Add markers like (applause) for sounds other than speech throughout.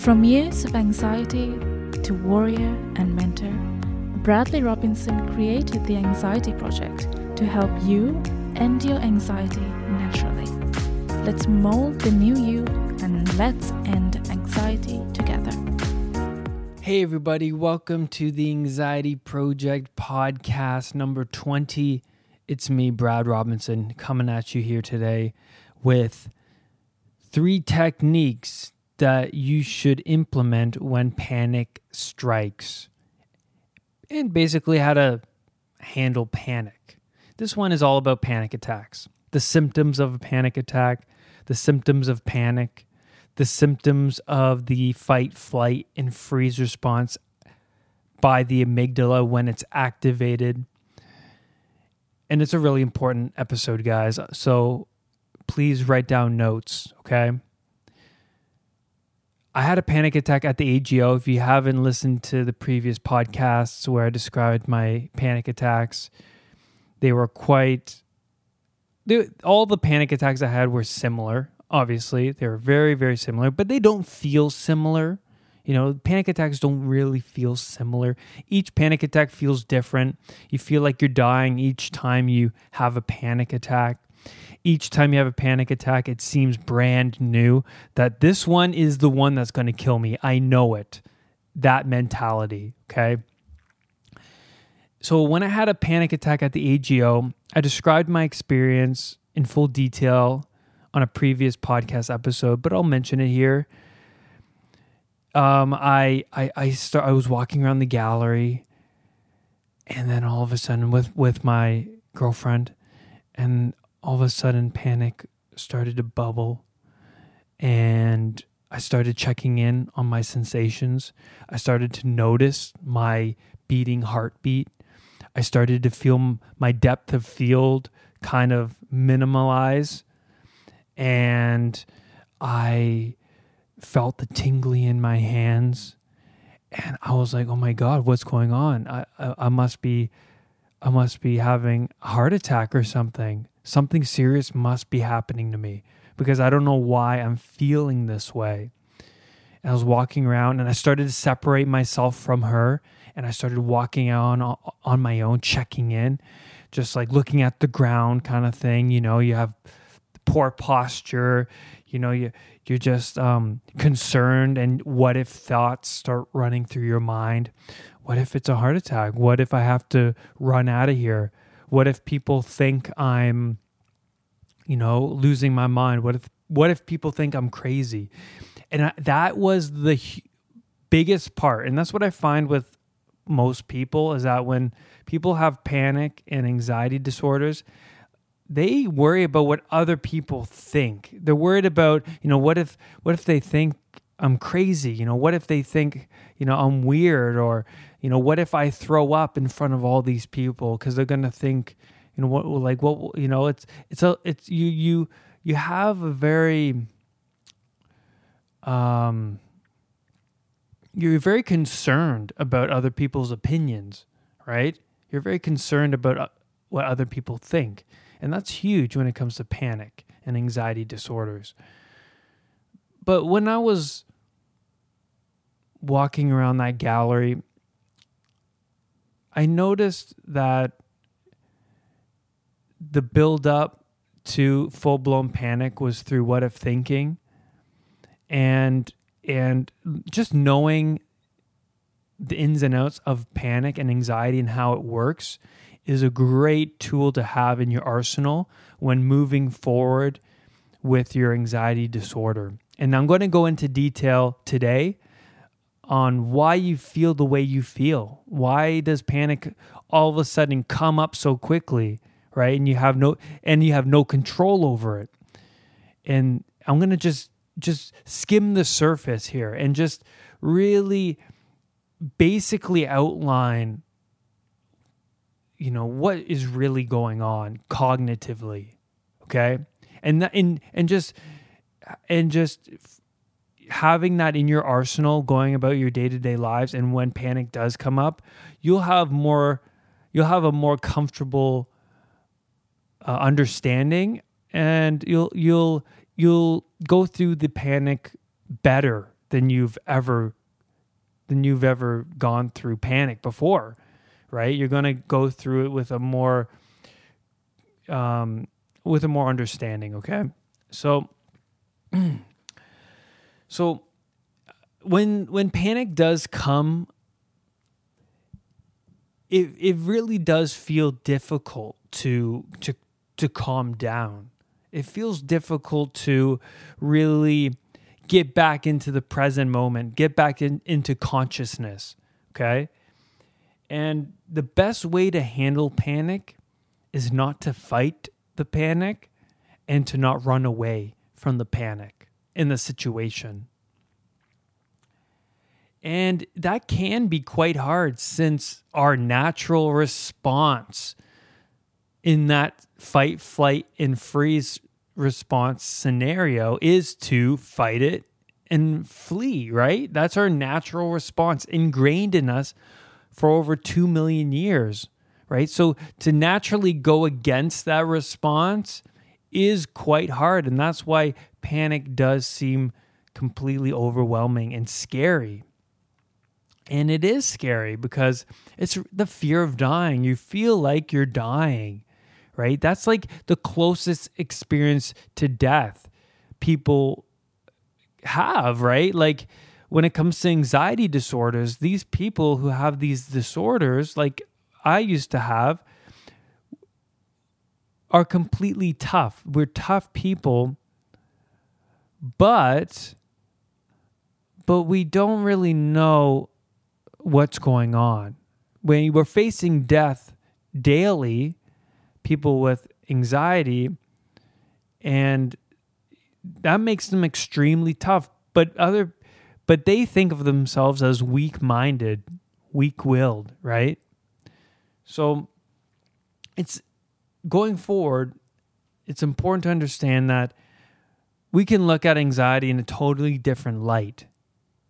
From years of anxiety to warrior and mentor, Bradley Robinson created the Anxiety Project to help you end your anxiety naturally. Let's mold the new you and let's end anxiety together. Hey, everybody, welcome to the Anxiety Project podcast number 20. It's me, Brad Robinson, coming at you here today with three techniques that you should implement when panic strikes, and basically how to handle panic. This one is all about panic attacks, the symptoms of a panic attack, the symptoms of panic, the symptoms of the fight, flight, and freeze response by the amygdala when it's activated. And it's a really important episode, guys. So please write down notes, okay? I had a panic attack at the AGO. If you haven't listened to the previous podcasts where I described my panic attacks, they were quite. They, all the panic attacks I had were similar. Obviously, they were very, very similar, but they don't feel similar. You know, panic attacks don't really feel similar. Each panic attack feels different. You feel like you're dying each time you have a panic attack each time you have a panic attack, it seems brand new that this one is the one that's going to kill me. I know it. That mentality. Okay. So when I had a panic attack at the AGO, I described my experience in full detail on a previous podcast episode, but I'll mention it here. Um, I I I start I was walking around the gallery, and then all of a sudden with with my girlfriend, and all of a sudden panic started to bubble and I started checking in on my sensations. I started to notice my beating heartbeat. I started to feel my depth of field kind of minimalize. And I felt the tingly in my hands. And I was like, oh my God, what's going on? I, I, I must be I must be having a heart attack or something something serious must be happening to me because I don't know why I'm feeling this way. And I was walking around and I started to separate myself from her and I started walking on on my own checking in just like looking at the ground kind of thing, you know, you have poor posture, you know, you you're just um, concerned and what if thoughts start running through your mind? What if it's a heart attack? What if I have to run out of here? What if people think I'm, you know, losing my mind? What if what if people think I'm crazy? And I, that was the biggest part, and that's what I find with most people is that when people have panic and anxiety disorders, they worry about what other people think. They're worried about, you know, what if what if they think I'm crazy? You know, what if they think, you know, I'm weird or you know, what if I throw up in front of all these people because they're gonna think, you know, what like what you know, it's it's a it's you you you have a very um you're very concerned about other people's opinions, right? You're very concerned about uh, what other people think. And that's huge when it comes to panic and anxiety disorders. But when I was walking around that gallery, I noticed that the build up to full blown panic was through what if thinking and and just knowing the ins and outs of panic and anxiety and how it works is a great tool to have in your arsenal when moving forward with your anxiety disorder. And I'm going to go into detail today on why you feel the way you feel. Why does panic all of a sudden come up so quickly, right? And you have no and you have no control over it. And I'm going to just just skim the surface here and just really basically outline you know what is really going on cognitively okay and and and just and just having that in your arsenal going about your day-to-day lives and when panic does come up you'll have more you'll have a more comfortable uh, understanding and you'll you'll you'll go through the panic better than you've ever than you've ever gone through panic before, right? You're going to go through it with a more um with a more understanding, okay? So (clears throat) so when when panic does come it it really does feel difficult to to to calm down. It feels difficult to really get back into the present moment, get back in, into consciousness. Okay. And the best way to handle panic is not to fight the panic and to not run away from the panic in the situation. And that can be quite hard since our natural response in that fight, flight, and freeze response scenario is to fight it and flee, right? That's our natural response ingrained in us for over 2 million years, right? So to naturally go against that response is quite hard. And that's why panic does seem completely overwhelming and scary. And it is scary because it's the fear of dying. You feel like you're dying, right? That's like the closest experience to death people have, right? Like when it comes to anxiety disorders, these people who have these disorders, like I used to have, are completely tough. We're tough people, but but we don't really know what's going on. When we're facing death daily, people with anxiety, and that makes them extremely tough. But other, but they think of themselves as weak-minded, weak-willed, right? So it's going forward. It's important to understand that we can look at anxiety in a totally different light,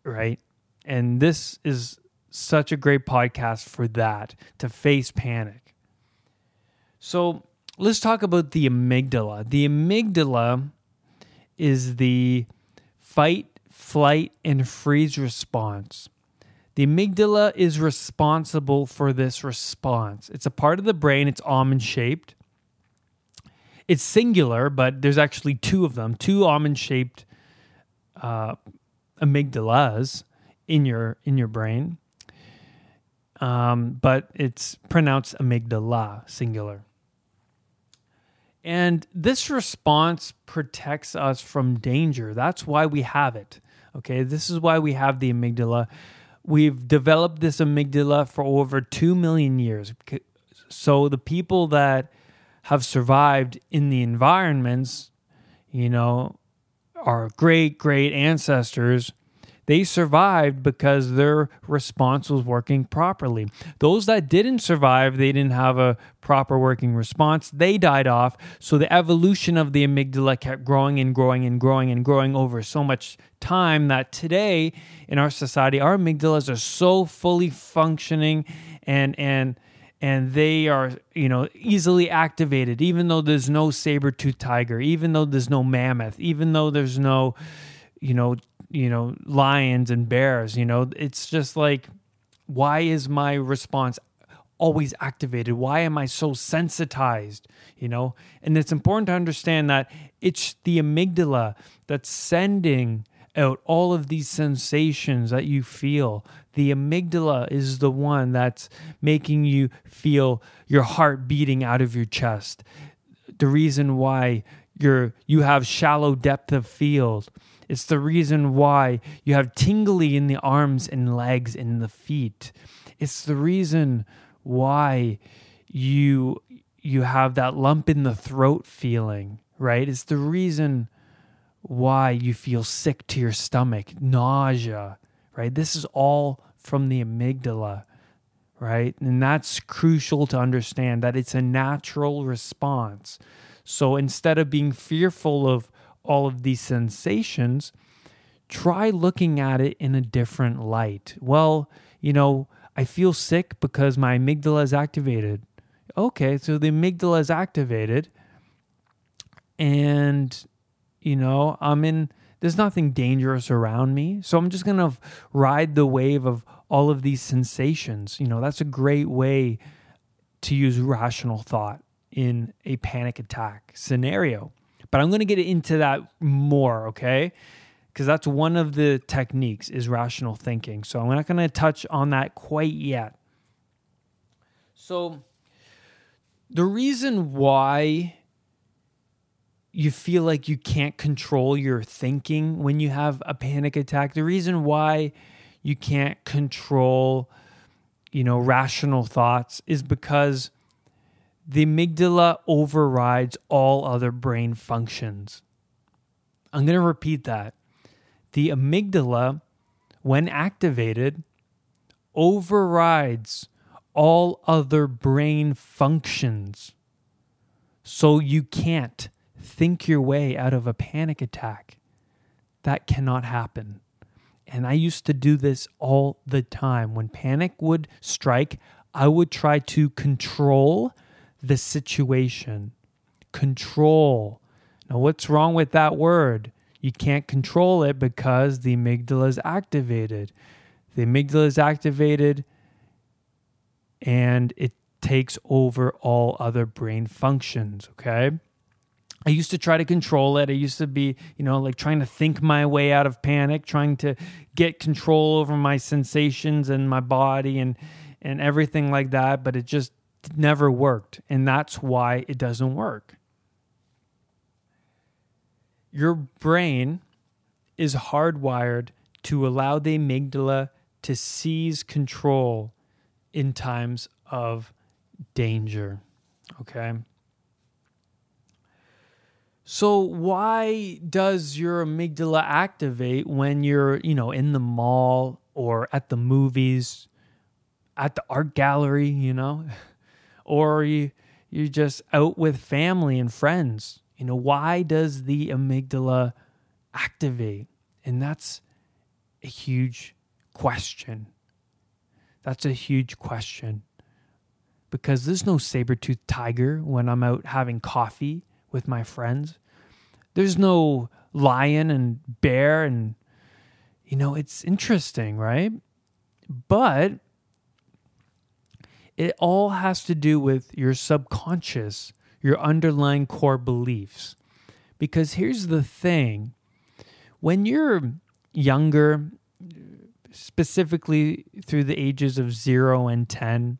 right? And this is such a great podcast for that to face panic. So let's talk about the amygdala. The amygdala is the fight, flight, and freeze response. The amygdala is responsible for this response. It's a part of the brain, it's almond shaped. It's singular, but there's actually two of them, two almond shaped uh, amygdalas in your in your brain um, but it's pronounced amygdala, singular. And this response protects us from danger. That's why we have it. Okay, this is why we have the amygdala. We've developed this amygdala for over 2 million years. So the people that have survived in the environments, you know, our great great ancestors they survived because their response was working properly. Those that didn't survive, they didn't have a proper working response, they died off. So the evolution of the amygdala kept growing and growing and growing and growing over so much time that today in our society, our amygdalas are so fully functioning and, and, and they are you know easily activated even though there's no saber-tooth tiger even though there's no mammoth even though there's no you know you know, lions and bears, you know, it's just like, why is my response always activated? Why am I so sensitized? You know, and it's important to understand that it's the amygdala that's sending out all of these sensations that you feel. The amygdala is the one that's making you feel your heart beating out of your chest. The reason why you're you have shallow depth of field it's the reason why you have tingly in the arms and legs and the feet. It's the reason why you you have that lump in the throat feeling, right? It's the reason why you feel sick to your stomach, nausea, right? This is all from the amygdala, right? And that's crucial to understand that it's a natural response. So instead of being fearful of all of these sensations, try looking at it in a different light. Well, you know, I feel sick because my amygdala is activated. Okay, so the amygdala is activated, and you know, I'm in there's nothing dangerous around me. So I'm just going to ride the wave of all of these sensations. You know, that's a great way to use rational thought in a panic attack scenario. But I'm going to get into that more, okay? Because that's one of the techniques is rational thinking. So I'm not going to touch on that quite yet. So the reason why you feel like you can't control your thinking when you have a panic attack, the reason why you can't control you know rational thoughts is because the amygdala overrides all other brain functions. I'm going to repeat that. The amygdala, when activated, overrides all other brain functions. So you can't think your way out of a panic attack. That cannot happen. And I used to do this all the time. When panic would strike, I would try to control the situation. Control. Now, what's wrong with that word? You can't control it because the amygdala is activated. The amygdala is activated and it takes over all other brain functions, okay? I used to try to control it. I used to be, you know, like trying to think my way out of panic, trying to get control over my sensations and my body and and everything like that, but it just never worked. And that's why it doesn't work. Your brain is hardwired to allow the amygdala to seize control in times of danger. Okay. So why does your amygdala activate when you're, you know, in the mall or at the movies, at the art gallery, you know? (laughs) or you you're just out with family and friends. You know, why does the amygdala activate? And that's a huge question. That's a huge question. Because there's no saber-toothed tiger when I'm out having coffee with my friends. There's no lion and bear and you know, it's interesting, right? But it all has to do with your subconscious, your underlying core beliefs. Because here's the thing when you're younger, specifically through the ages of zero and 10,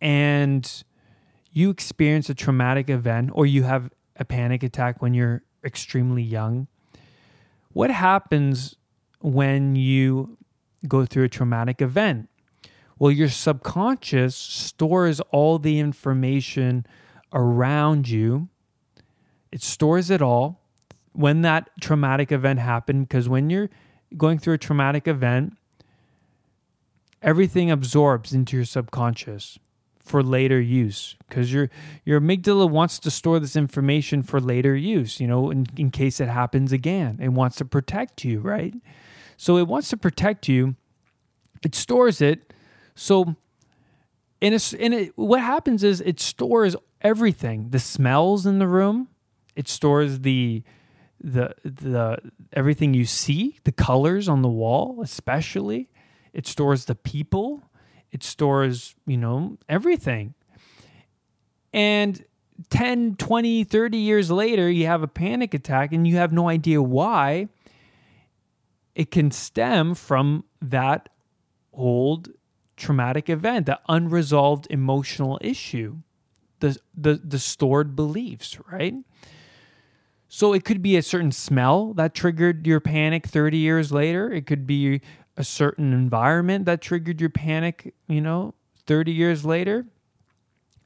and you experience a traumatic event or you have a panic attack when you're extremely young, what happens when you go through a traumatic event? Well, your subconscious stores all the information around you. It stores it all when that traumatic event happened because when you're going through a traumatic event, everything absorbs into your subconscious for later use because your your amygdala wants to store this information for later use you know in, in case it happens again it wants to protect you right so it wants to protect you it stores it so, and it's and it, what happens is it stores everything, the smells in the room. It stores the the the everything you see, the colors on the wall, especially. It stores the people. It stores, you know, everything. And 10, 20, 30 years later, you have a panic attack and you have no idea why. It can stem from that old traumatic event, the unresolved emotional issue, the, the, the stored beliefs, right? So it could be a certain smell that triggered your panic 30 years later. It could be a certain environment that triggered your panic, you know, 30 years later.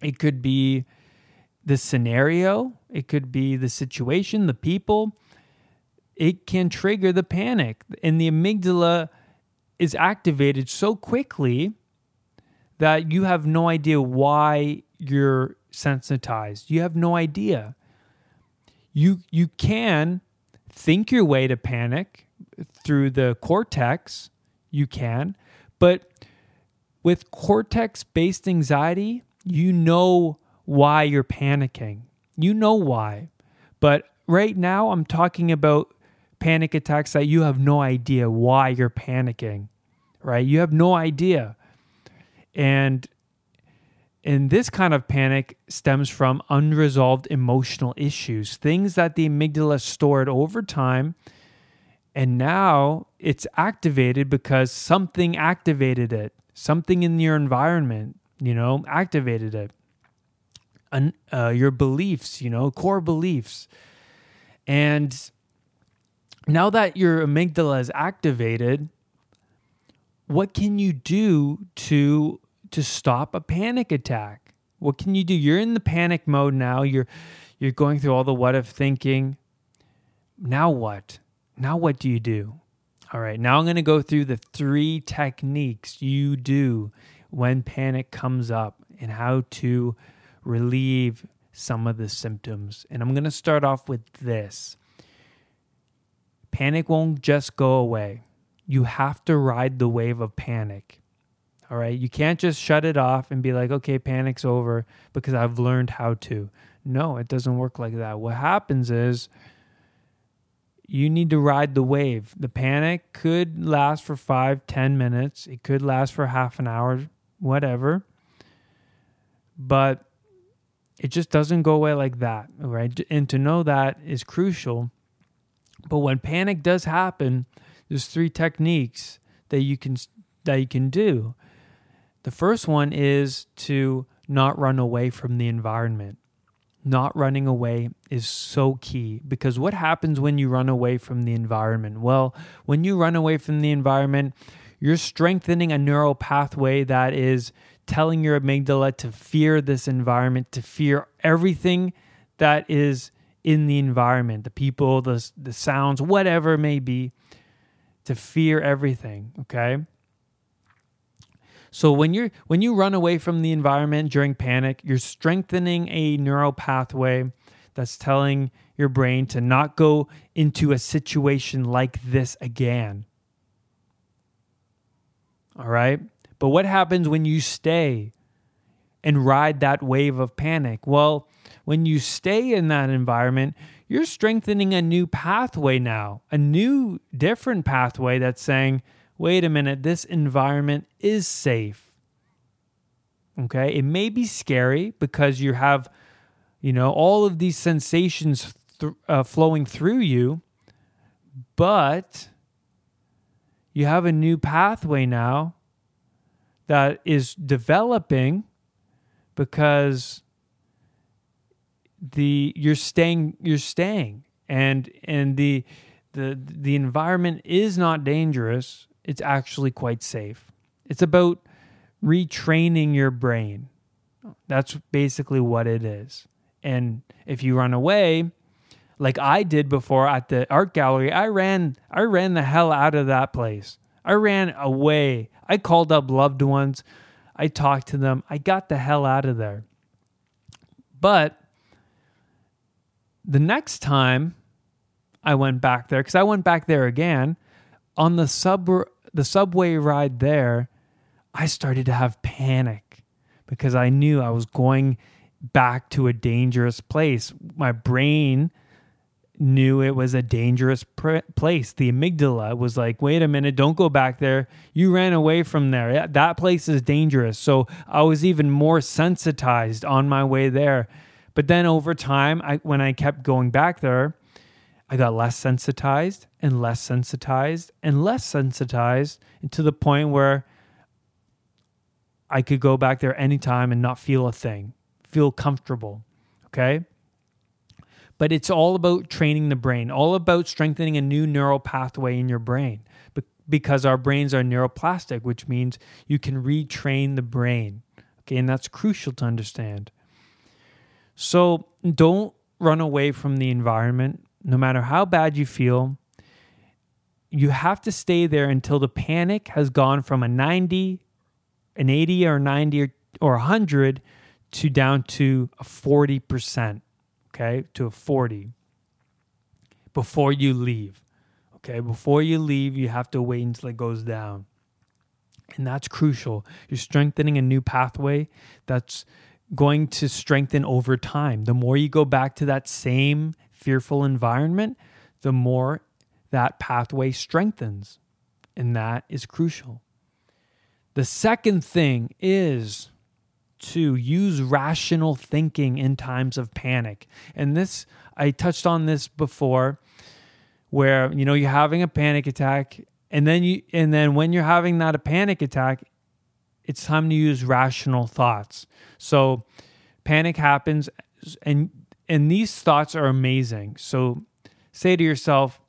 It could be the scenario, it could be the situation, the people. It can trigger the panic. And the amygdala is activated so quickly that you have no idea why you're sensitized. You have no idea. You you can think your way to panic through the cortex, you can, but with cortex based anxiety, you know why you're panicking. You know why. But right now I'm talking about panic attacks that you have no idea why you're panicking, right? You have no idea. And and this kind of panic stems from unresolved emotional issues, things that the amygdala stored over time. And now it's activated because something activated it, something in your environment, you know, activated it. And, uh, your beliefs, you know, core beliefs. And now that your amygdala is activated, what can you do to to stop a panic attack. What can you do? You're in the panic mode now. You're you're going through all the what if thinking. Now what? Now what do you do? All right, now I'm going to go through the three techniques you do when panic comes up and how to relieve some of the symptoms. And I'm going to start off with this. Panic won't just go away. You have to ride the wave of panic. All right. You can't just shut it off and be like, okay, panic's over because I've learned how to. No, it doesn't work like that. What happens is you need to ride the wave. The panic could last for five, ten minutes, it could last for half an hour, whatever. But it just doesn't go away like that. Right. And to know that is crucial. But when panic does happen, there's three techniques that you can that you can do. The first one is to not run away from the environment. Not running away is so key because what happens when you run away from the environment? Well, when you run away from the environment, you're strengthening a neural pathway that is telling your amygdala to fear this environment, to fear everything that is in the environment, the people, the, the sounds, whatever it may be, to fear everything, okay? So when you're when you run away from the environment during panic, you're strengthening a neural pathway that's telling your brain to not go into a situation like this again. All right? But what happens when you stay and ride that wave of panic? Well, when you stay in that environment, you're strengthening a new pathway now, a new, different pathway that's saying, wait a minute, this environment is safe. Okay. It may be scary because you have, you know, all of these sensations th- uh, flowing through you, but you have a new pathway now that is developing because the you're staying you're staying and and the the the environment is not dangerous it's actually quite safe. It's about retraining your brain. That's basically what it is. And if you run away, like I did before at the art gallery, I ran I ran the hell out of that place. I ran away. I called up loved ones. I talked to them. I got the hell out of there. But the next time I went back there, because I went back there again, on the sub the subway ride there, I started to have panic because I knew I was going back to a dangerous place. My brain knew it was a dangerous pr- place. The amygdala was like, wait a minute, don't go back there. You ran away from there. That place is dangerous. So I was even more sensitized on my way there. But then over time, I, when I kept going back there, I got less sensitized and less sensitized and less sensitized to the point where I could go back there anytime and not feel a thing, feel comfortable. Okay. But it's all about training the brain, all about strengthening a new neural pathway in your brain because our brains are neuroplastic, which means you can retrain the brain. Okay. And that's crucial to understand. So don't run away from the environment no matter how bad you feel, you have to stay there until the panic has gone from a 90, an 80 or 90 or, or 100 to down to a 40%, okay, to a 40 before you leave. Okay, before you leave, you have to wait until it goes down. And that's crucial. You're strengthening a new pathway that's going to strengthen over time. The more you go back to that same fearful environment, the more that pathway strengthens. And that is crucial. The second thing is to use rational thinking in times of panic. And this, I touched on this before, where, you know, you're having a panic attack. And then you, and then when you're having that a panic attack, it's time to use rational thoughts. So panic happens and and these thoughts are amazing. So say to yourself,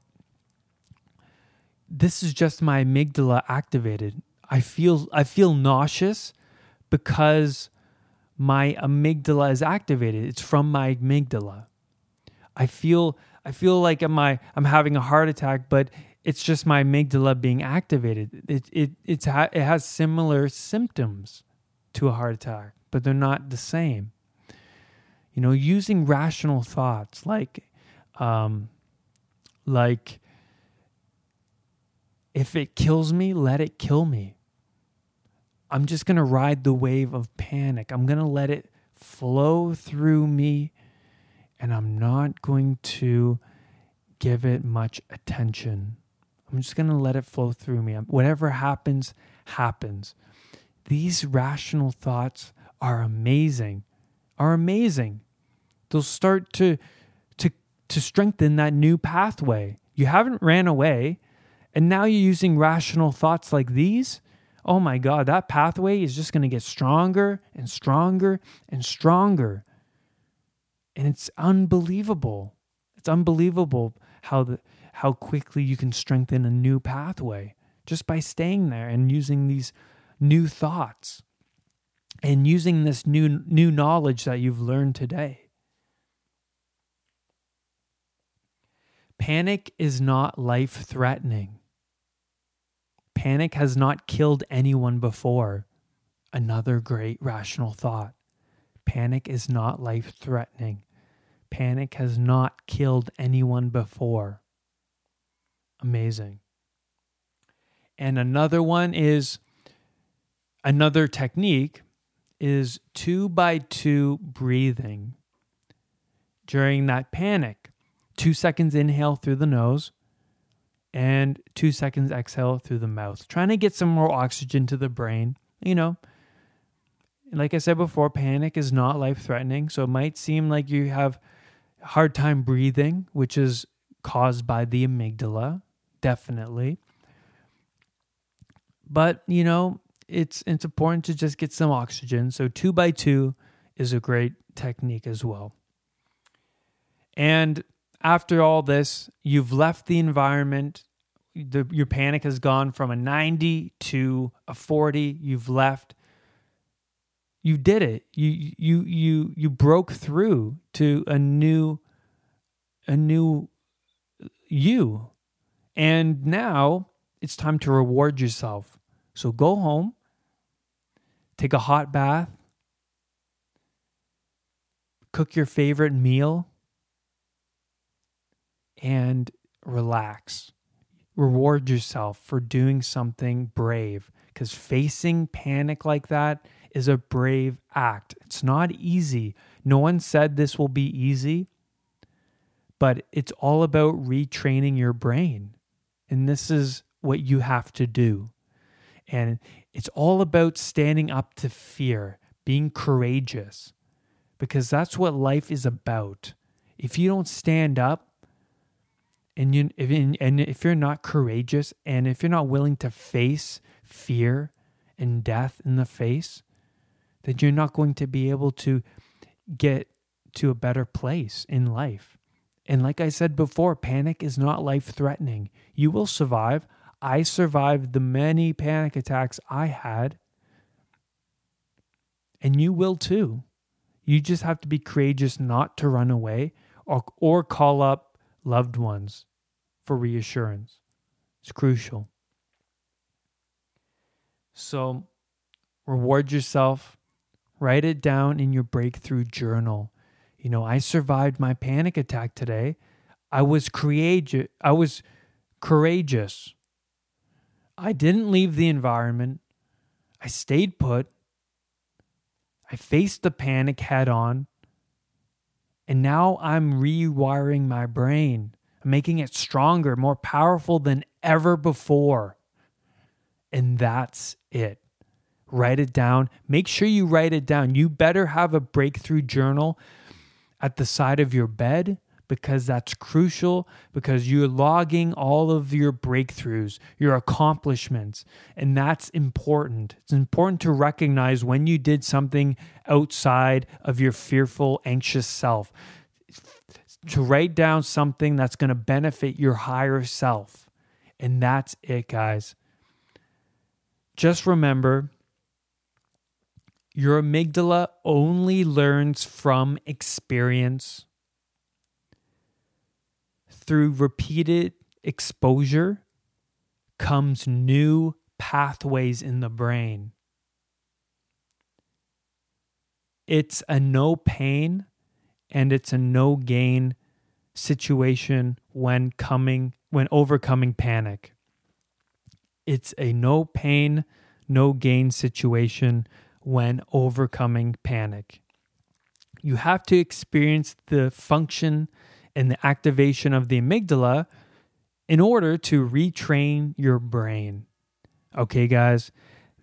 this is just my amygdala activated. I feel I feel nauseous because my amygdala is activated. It's from my amygdala. I feel I feel like am I I'm having a heart attack, but it's just my amygdala being activated. It it it's ha- it has similar symptoms to a heart attack, but they're not the same. You know, using rational thoughts like um like if it kills me, let it kill me. I'm just going to ride the wave of panic. I'm going to let it flow through me and I'm not going to give it much attention. I'm just going to let it flow through me. Whatever happens, happens. These rational thoughts are amazing. Are amazing. They'll start to to to strengthen that new pathway. You haven't ran away, and now you're using rational thoughts like these. Oh my god, that pathway is just going to get stronger and stronger and stronger. And it's unbelievable. It's unbelievable how the how quickly you can strengthen a new pathway just by staying there and using these new thoughts and using this new new knowledge that you've learned today. Panic is not life threatening. Panic has not killed anyone before. Another great rational thought. Panic is not life threatening. Panic has not killed anyone before amazing. And another one is another technique is two by two breathing during that panic. Two seconds inhale through the nose and two seconds exhale through the mouth, trying to get some more oxygen to the brain. You know, like I said before, panic is not life threatening. So it might seem like you have a hard time breathing, which is caused by the amygdala definitely. But, you know, it's it's important to just get some oxygen. So 2 by 2 is a great technique as well. And after all this, you've left the environment. The, your panic has gone from a 90 to a 40. You've left. You did it. You you you you broke through to a new a new you and now it's time to reward yourself. So go home, take a hot bath, cook your favorite meal, and relax. Reward yourself for doing something brave because facing panic like that is a brave act. It's not easy. No one said this will be easy, but it's all about retraining your brain. And this is what you have to do. And it's all about standing up to fear, being courageous, because that's what life is about. If you don't stand up, and you if, and if you're not courageous, and if you're not willing to face fear and death in the face, then you're not going to be able to get to a better place in life. And like I said before, panic is not life threatening. You will survive. I survived the many panic attacks I had. And you will too. You just have to be courageous not to run away or, or call up loved ones for reassurance. It's crucial. So, reward yourself. Write it down in your breakthrough journal. You know, I survived my panic attack today. I was courageous. I was courageous. I didn't leave the environment. I stayed put. I faced the panic head on. And now I'm rewiring my brain. making it stronger, more powerful than ever before. And that's it. Write it down. Make sure you write it down. You better have a breakthrough journal at the side of your bed because that's crucial because you're logging all of your breakthroughs, your accomplishments, and that's important. It's important to recognize when you did something outside of your fearful, anxious self. To write down something that's going to benefit your higher self. And that's it, guys. Just remember your amygdala only learns from experience through repeated exposure comes new pathways in the brain. It's a no pain and it's a no gain situation when coming when overcoming panic. It's a no pain, no gain situation when overcoming panic. You have to experience the function and the activation of the amygdala in order to retrain your brain. Okay, guys,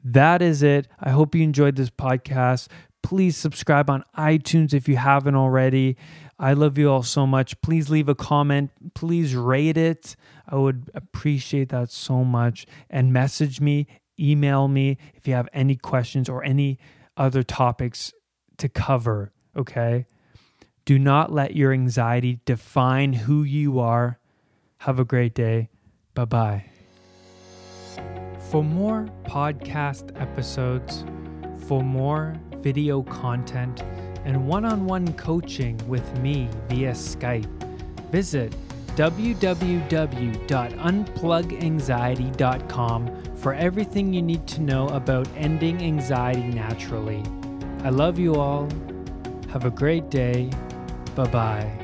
that is it. I hope you enjoyed this podcast. Please subscribe on iTunes if you haven't already. I love you all so much. Please leave a comment. Please rate it. I would appreciate that so much. And message me, email me if you have any questions or any other topics to cover. Okay. Do not let your anxiety define who you are. Have a great day. Bye bye. For more podcast episodes, for more video content, and one on one coaching with me via Skype, visit www.unpluganxiety.com for everything you need to know about ending anxiety naturally. I love you all. Have a great day. Bye bye.